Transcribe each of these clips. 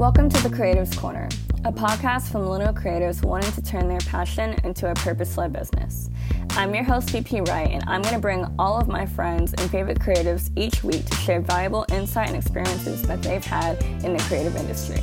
Welcome to the Creatives Corner, a podcast from millennial creatives wanting to turn their passion into a purpose led business. I'm your host, VP Wright, and I'm going to bring all of my friends and favorite creatives each week to share valuable insight and experiences that they've had in the creative industry.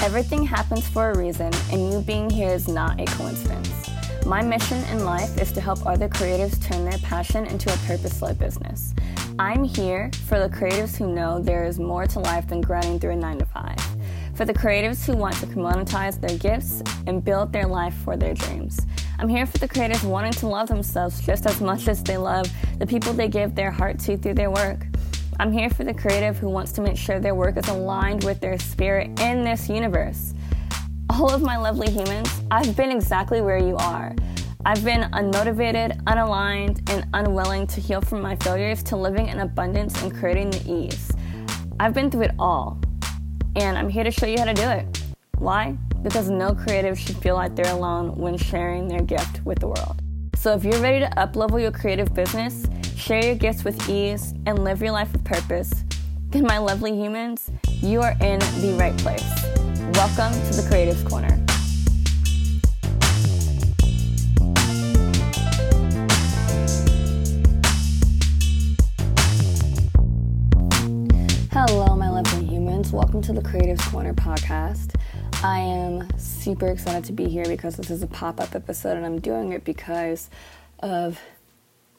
Everything happens for a reason, and you being here is not a coincidence. My mission in life is to help other creatives turn their passion into a purpose led business. I'm here for the creatives who know there is more to life than grinding through a 9 to 5 for the creatives who want to monetize their gifts and build their life for their dreams. I'm here for the creatives wanting to love themselves just as much as they love the people they give their heart to through their work. I'm here for the creative who wants to make sure their work is aligned with their spirit in this universe. All of my lovely humans, I've been exactly where you are. I've been unmotivated, unaligned, and unwilling to heal from my failures to living in abundance and creating the ease. I've been through it all and I'm here to show you how to do it. Why? Because no creative should feel like they're alone when sharing their gift with the world. So if you're ready to uplevel your creative business, share your gifts with ease, and live your life with purpose, then my lovely humans, you are in the right place. Welcome to the Creatives Corner. Welcome to the Creatives Corner podcast. I am super excited to be here because this is a pop up episode, and I'm doing it because of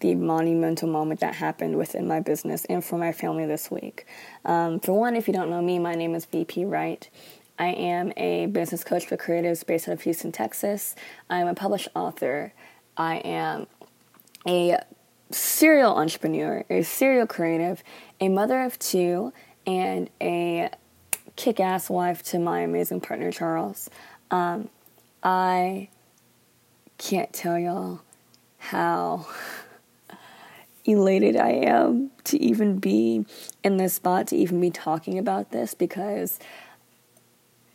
the monumental moment that happened within my business and for my family this week. Um, for one, if you don't know me, my name is VP Wright. I am a business coach for creatives based out of Houston, Texas. I'm a published author. I am a serial entrepreneur, a serial creative, a mother of two, and a kick ass wife to my amazing partner, Charles. Um, I can't tell y'all how elated I am to even be in this spot, to even be talking about this because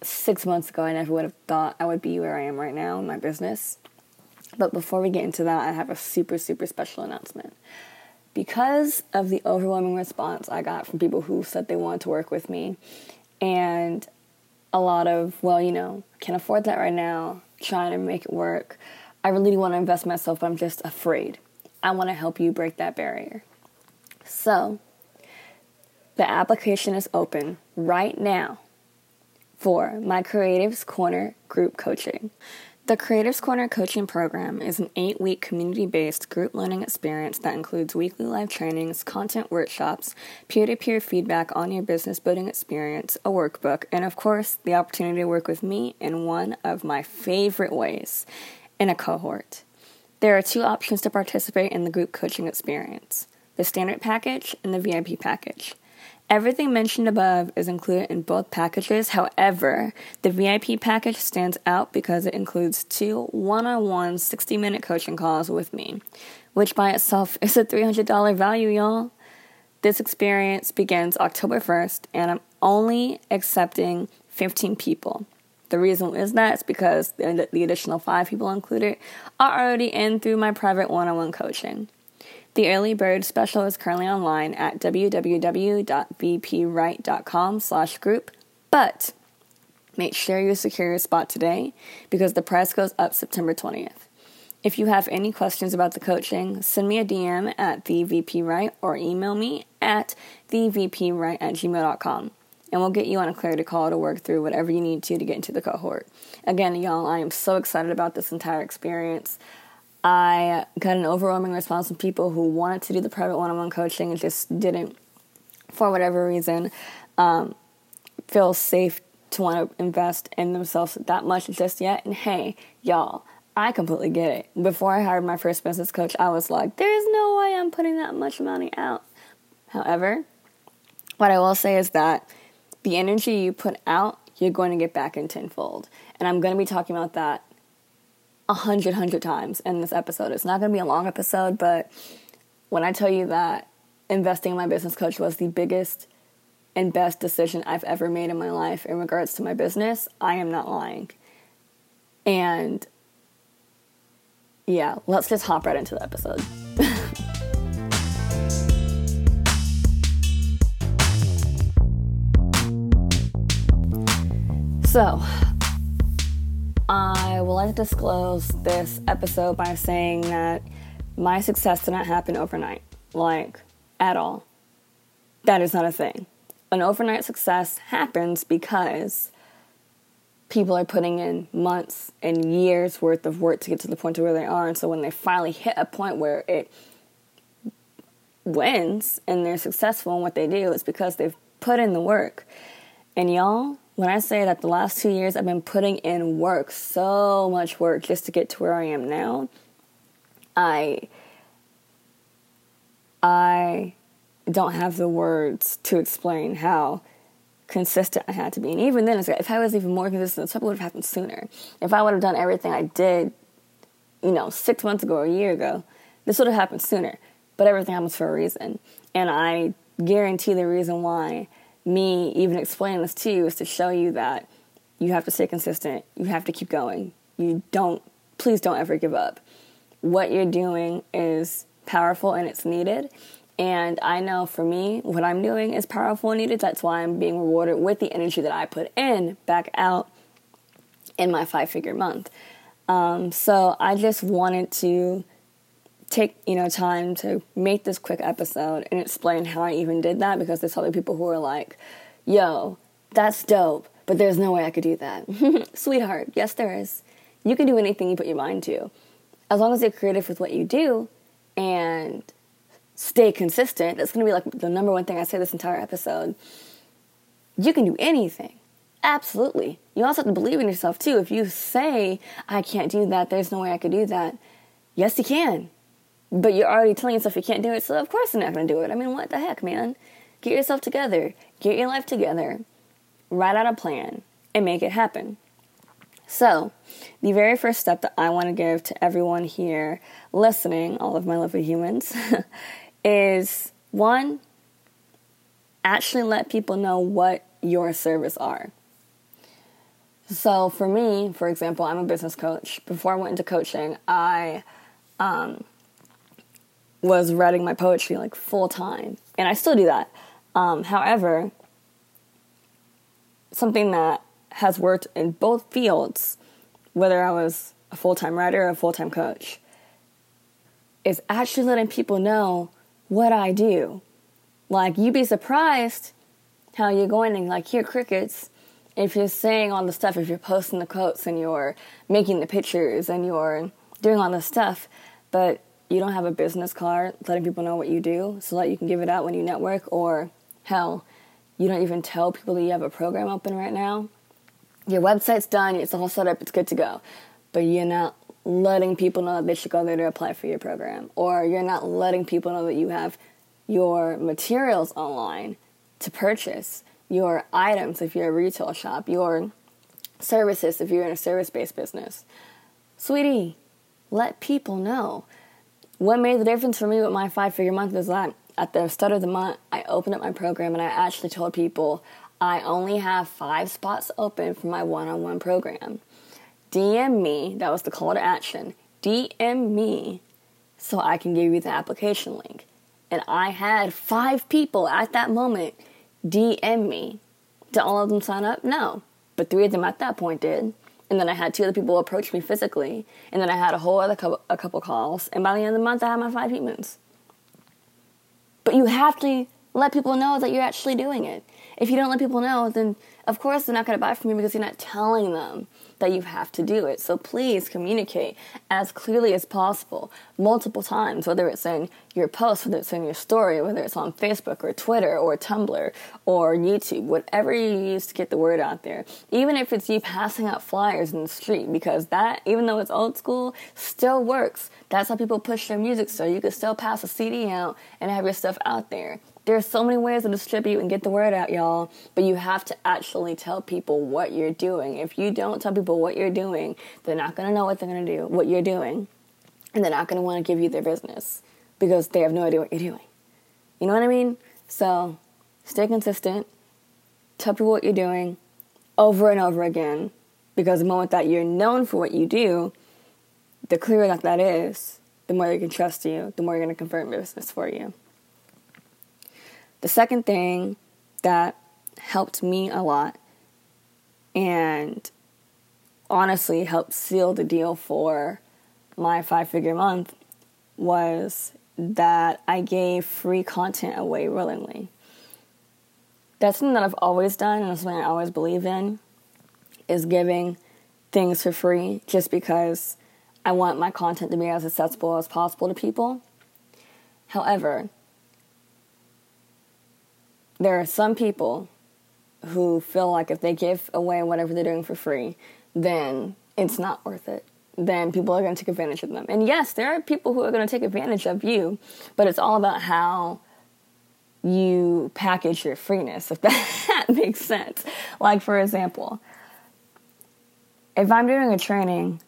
six months ago I never would have thought I would be where I am right now in my business. But before we get into that, I have a super, super special announcement because of the overwhelming response I got from people who said they wanted to work with me, and a lot of, well, you know, can't afford that right now, trying to make it work. I really want to invest myself, but I'm just afraid. I want to help you break that barrier. So, the application is open right now for my Creatives Corner group coaching. The Creatives Corner coaching program is an eight week community based group learning experience that includes weekly live trainings, content workshops, peer to peer feedback on your business building experience, a workbook, and of course, the opportunity to work with me in one of my favorite ways in a cohort. There are two options to participate in the group coaching experience the standard package and the VIP package. Everything mentioned above is included in both packages. However, the VIP package stands out because it includes two one on one 60 minute coaching calls with me, which by itself is a $300 value, y'all. This experience begins October 1st, and I'm only accepting 15 people. The reason is that because the, the additional five people included are already in through my private one on one coaching. The early bird special is currently online at www.vpwright.com slash group, but make sure you secure your spot today because the price goes up September 20th. If you have any questions about the coaching, send me a DM at thevpwright or email me at thevpwright at gmail.com and we'll get you on a clarity call to work through whatever you need to to get into the cohort. Again, y'all, I am so excited about this entire experience. I got an overwhelming response from people who wanted to do the private one on one coaching and just didn't, for whatever reason, um, feel safe to want to invest in themselves that much just yet. And hey, y'all, I completely get it. Before I hired my first business coach, I was like, there's no way I'm putting that much money out. However, what I will say is that the energy you put out, you're going to get back in tenfold. And I'm going to be talking about that a hundred, hundred times in this episode. It's not going to be a long episode, but when I tell you that investing in my business coach was the biggest and best decision I've ever made in my life in regards to my business, I am not lying. And yeah, let's just hop right into the episode. So, I would like to disclose this episode by saying that my success did not happen overnight, like at all. That is not a thing. An overnight success happens because people are putting in months and years worth of work to get to the point to where they are. And so when they finally hit a point where it wins and they're successful in what they do, it's because they've put in the work. And y'all, when I say that the last two years I've been putting in work, so much work just to get to where I am now, I I don't have the words to explain how consistent I had to be. And even then, if I was even more consistent, this would have happened sooner. If I would have done everything I did, you know, six months ago or a year ago, this would have happened sooner. But everything happens for a reason. And I guarantee the reason why me even explaining this to you is to show you that you have to stay consistent. You have to keep going. You don't, please don't ever give up. What you're doing is powerful and it's needed. And I know for me, what I'm doing is powerful and needed. That's why I'm being rewarded with the energy that I put in back out in my five figure month. Um, so I just wanted to take you know time to make this quick episode and explain how I even did that because there's probably people who are like, "Yo, that's dope, but there's no way I could do that." Sweetheart, yes there is. You can do anything you put your mind to. As long as you're creative with what you do and stay consistent, that's to be like the number one thing I say this entire episode. You can do anything. Absolutely. You also have to believe in yourself too. If you say, I can't do that, there's no way I could do that, yes, you can. But you're already telling yourself you can't do it, so of course you're not going to do it. I mean, what the heck, man? Get yourself together, get your life together, write out a plan, and make it happen. So, the very first step that I want to give to everyone here listening, all of my lovely humans, is one, actually let people know what your service are. So, for me, for example, I'm a business coach. Before I went into coaching, I um, was writing my poetry like full time, and I still do that. Um, however, something that has worked in both fields, whether I was a full time writer or a full time coach, is actually letting people know what I do. Like, you'd be surprised how you're going and like hear crickets if you're saying all the stuff, if you're posting the quotes and you're making the pictures and you're doing all this stuff, but you don't have a business card letting people know what you do so that you can give it out when you network, or hell, you don't even tell people that you have a program open right now. Your website's done, it's all set up, it's good to go, but you're not letting people know that they should go there to apply for your program, or you're not letting people know that you have your materials online to purchase, your items if you're a retail shop, your services if you're in a service based business. Sweetie, let people know. What made the difference for me with my five figure month is that at the start of the month, I opened up my program and I actually told people I only have five spots open for my one on one program. DM me, that was the call to action. DM me so I can give you the application link. And I had five people at that moment DM me. Did all of them sign up? No. But three of them at that point did. And then I had two other people approach me physically. And then I had a whole other couple, a couple calls. And by the end of the month, I had my five humans. But you have to let people know that you're actually doing it. If you don't let people know, then of course they're not going to buy from you because you're not telling them that you have to do it. So please communicate as clearly as possible, multiple times, whether it's in your post, whether it's in your story, whether it's on Facebook or Twitter or Tumblr or YouTube, whatever you use to get the word out there. Even if it's you passing out flyers in the street, because that, even though it's old school, still works. That's how people push their music, so you can still pass a CD out and have your stuff out there. There's so many ways to distribute and get the word out, y'all, but you have to actually tell people what you're doing. If you don't tell people what you're doing, they're not going to know what they're going to do, what you're doing, and they're not going to want to give you their business because they have no idea what you're doing. You know what I mean? So, stay consistent, tell people what you're doing over and over again because the moment that you're known for what you do, the clearer that that is, the more they can trust you, the more you're going to convert business for you. The second thing that helped me a lot and honestly helped seal the deal for my five figure month was that I gave free content away willingly. That's something that I've always done and something I always believe in is giving things for free just because I want my content to be as accessible as possible to people. However, there are some people who feel like if they give away whatever they're doing for free, then it's not worth it. Then people are going to take advantage of them. And yes, there are people who are going to take advantage of you, but it's all about how you package your freeness, if that makes sense. Like, for example, if I'm doing a training,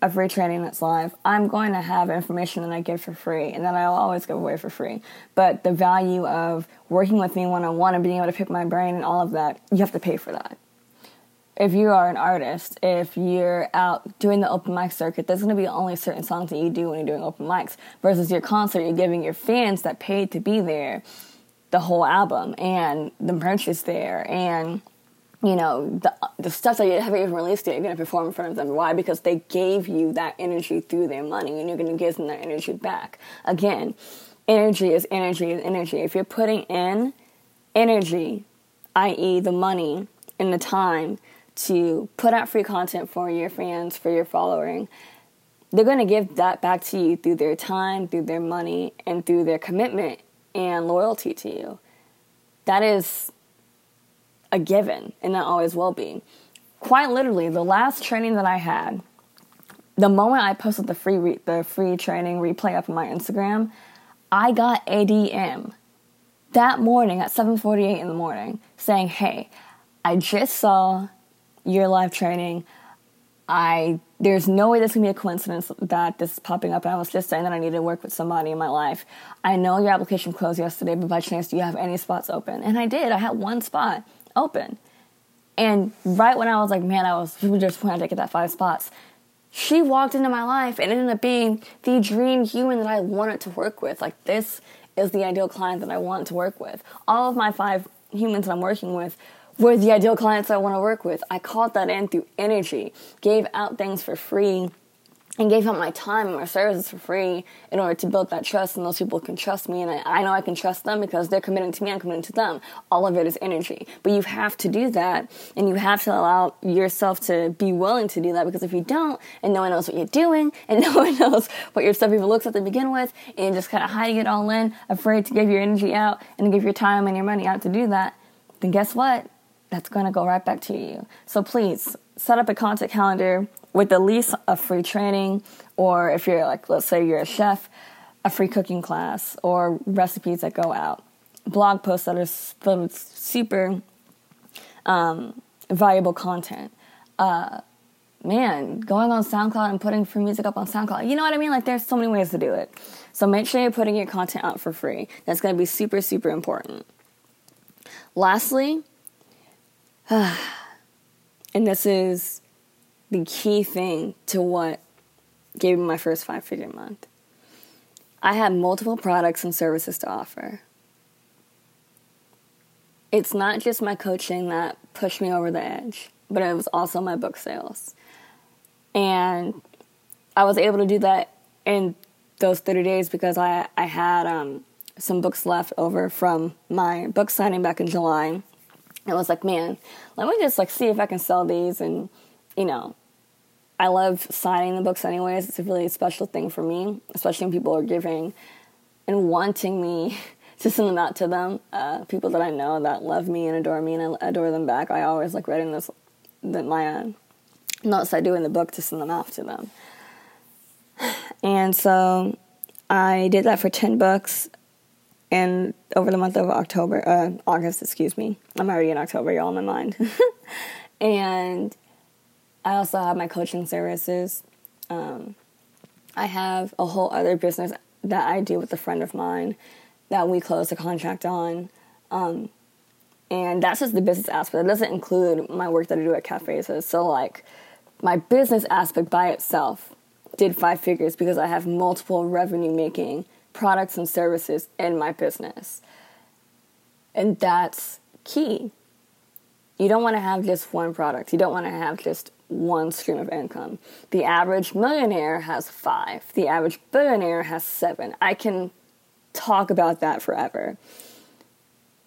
a free training that's live, I'm going to have information that I give for free and that I'll always give away for free. But the value of working with me one on one and being able to pick my brain and all of that, you have to pay for that. If you are an artist, if you're out doing the open mic circuit, there's going to be only certain songs that you do when you're doing open mics versus your concert, you're giving your fans that paid to be there the whole album and the merch is there and you know, the, the stuff that you haven't even released yet, you're going to perform in front of them. Why? Because they gave you that energy through their money and you're going to give them that energy back. Again, energy is energy is energy. If you're putting in energy, i.e., the money and the time to put out free content for your fans, for your following, they're going to give that back to you through their time, through their money, and through their commitment and loyalty to you. That is a given, and that always will be. Quite literally, the last training that I had, the moment I posted the free re- the free training replay up on my Instagram, I got a DM that morning at 7:48 in the morning saying, "Hey, I just saw your live training. I there's no way this can be a coincidence that this is popping up. And I was just saying that I need to work with somebody in my life. I know your application closed yesterday, but by chance, do you have any spots open? And I did. I had one spot open. And right when I was like, man, I was super disappointed to get that five spots, she walked into my life and ended up being the dream human that I wanted to work with. Like, this is the ideal client that I want to work with. All of my five humans that I'm working with were the ideal clients I want to work with. I caught that in through energy, gave out things for free and gave up my time and my services for free in order to build that trust and those people can trust me and I, I, know I can trust them because they're committing to me, I'm committing to them. All of it is energy. But you have to do that and you have to allow yourself to be willing to do that because if you don't and no one knows what you're doing and no one knows what your stuff even looks like to begin with and you're just kind of hiding it all in, afraid to give your energy out and give your time and your money out to do that, then guess what? That's going to go right back to you. So please set up a content calendar with at least a free training, or if you're like, let's say you're a chef, a free cooking class, or recipes that go out, blog posts that are filled with super um, valuable content. Uh, man, going on SoundCloud and putting free music up on SoundCloud. You know what I mean? Like, there's so many ways to do it. So make sure you're putting your content out for free. That's going to be super, super important. Lastly, and this is the key thing to what gave me my first five figure month. I had multiple products and services to offer. It's not just my coaching that pushed me over the edge, but it was also my book sales. And I was able to do that in those 30 days because I, I had um, some books left over from my book signing back in July. I was like, man, let me just like see if I can sell these and you know, I love signing the books anyways. It's a really special thing for me, especially when people are giving and wanting me to send them out to them. Uh, people that I know that love me and adore me and adore them back. I always like writing this, the, my uh, notes I do in the book to send them off to them. And so I did that for 10 books and over the month of October, uh, August, excuse me. I'm already in October, y'all, in my mind. and I also have my coaching services. Um, I have a whole other business that I do with a friend of mine that we closed a contract on. Um, and that's just the business aspect. It doesn't include my work that I do at cafes. So, like, my business aspect by itself did five figures because I have multiple revenue making products and services in my business. And that's key You don't want to have just one product. You don't want to have just one stream of income. The average millionaire has five. The average billionaire has seven. I can talk about that forever.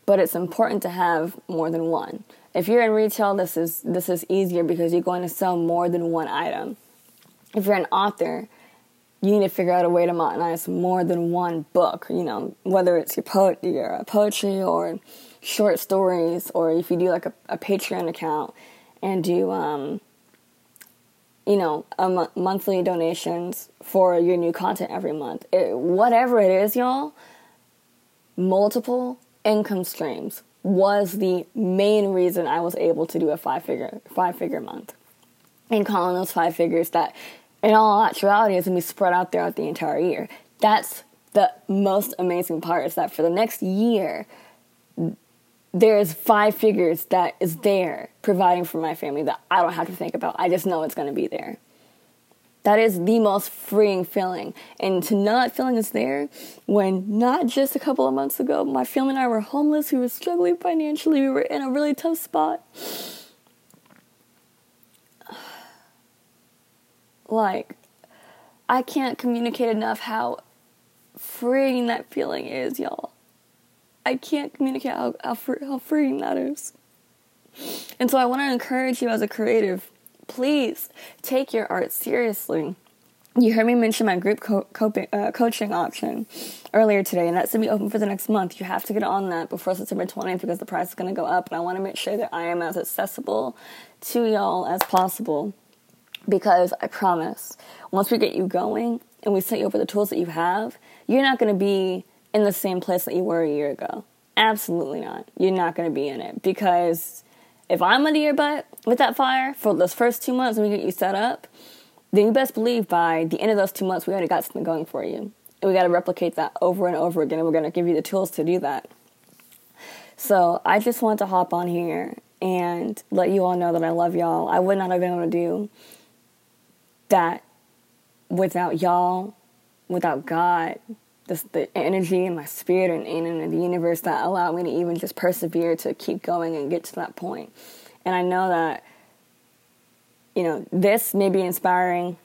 But it's important to have more than one. If you're in retail, this is this is easier because you're going to sell more than one item. If you're an author, you need to figure out a way to monetize more than one book. You know, whether it's your, po- your poetry or short stories, or if you do like a, a Patreon account and do, um, you know, monthly donations for your new content every month. It, whatever it is, y'all, multiple income streams was the main reason I was able to do a five figure five figure month. And calling those five figures that in all actuality is gonna be spread out throughout the entire year. That's the most amazing part is that for the next year there's five figures that is there providing for my family that I don't have to think about. I just know it's gonna be there. That is the most freeing feeling. And to not feeling it's there when not just a couple of months ago, my family and I were homeless, we were struggling financially, we were in a really tough spot. Like, I can't communicate enough how freeing that feeling is, y'all. I can't communicate how, how, how freeing that is. And so I want to encourage you as a creative please take your art seriously. You heard me mention my group co- co- uh, coaching option earlier today, and that's going to be open for the next month. You have to get on that before September 20th because the price is going to go up, and I want to make sure that I am as accessible to y'all as possible. Because I promise, once we get you going and we set you with the tools that you have, you're not going to be in the same place that you were a year ago. Absolutely not. You're not going to be in it because if I'm under your butt with that fire for those first two months and we get you set up, then you best believe by the end of those two months we already got something going for you. And we got to replicate that over and over again, and we're going to give you the tools to do that. So I just want to hop on here and let you all know that I love y'all. I would not have been able to do that without y'all, without God, this, the energy and my spirit and, and in the universe that allowed me to even just persevere to keep going and get to that point. And I know that, you know, this may be inspiring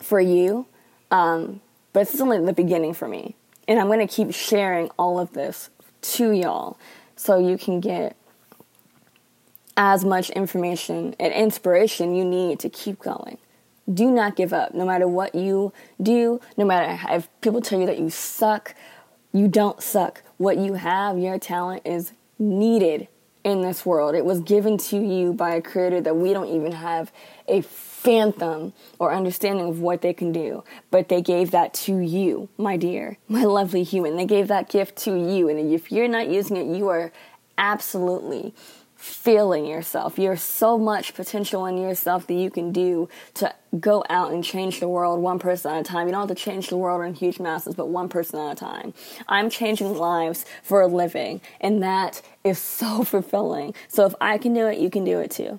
for you, um, but this is only the beginning for me. And I'm going to keep sharing all of this to y'all so you can get as much information and inspiration you need to keep going. Do not give up. No matter what you do, no matter if people tell you that you suck, you don't suck. What you have, your talent is needed in this world. It was given to you by a creator that we don't even have a phantom or understanding of what they can do. But they gave that to you, my dear, my lovely human. They gave that gift to you. And if you're not using it, you are absolutely feeling yourself. You're so much potential in yourself that you can do to go out and change the world one person at a time. You don't have to change the world in huge masses, but one person at a time. I'm changing lives for a living, and that is so fulfilling. So if I can do it, you can do it too.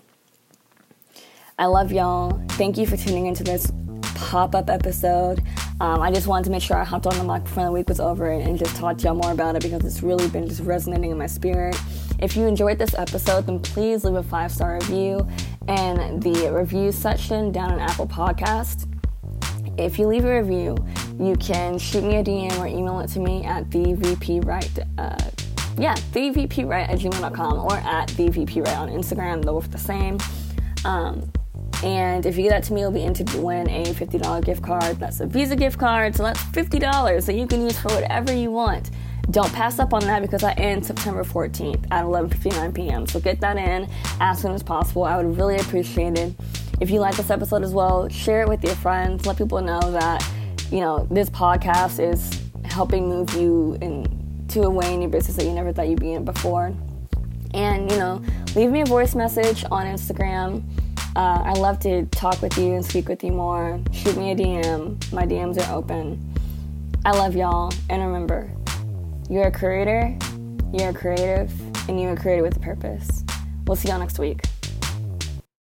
I love y'all. Thank you for tuning into this pop up episode. Um, I just wanted to make sure I hopped on the mic before the week was over and, and just talk to y'all more about it because it's really been just resonating in my spirit. If you enjoyed this episode, then please leave a five star review in the review section down on Apple Podcast. If you leave a review, you can shoot me a DM or email it to me at the VP. Uh, yeah, thevpwright at gmail.com or at thevpwright on Instagram. They're both the same. Um, and if you get that to me, you'll be entered to win a $50 gift card. That's a Visa gift card, so that's $50 that you can use for whatever you want. Don't pass up on that because I end September 14th at 11:59 p.m. So get that in as soon as possible. I would really appreciate it. If you like this episode as well, share it with your friends. Let people know that you know this podcast is helping move you into a way in your business that you never thought you'd be in before. And you know, leave me a voice message on Instagram. Uh, I love to talk with you and speak with you more. Shoot me a DM. My DMs are open. I love y'all, and remember, you're a creator, you're a creative, and you're a creator with a purpose. We'll see y'all next week.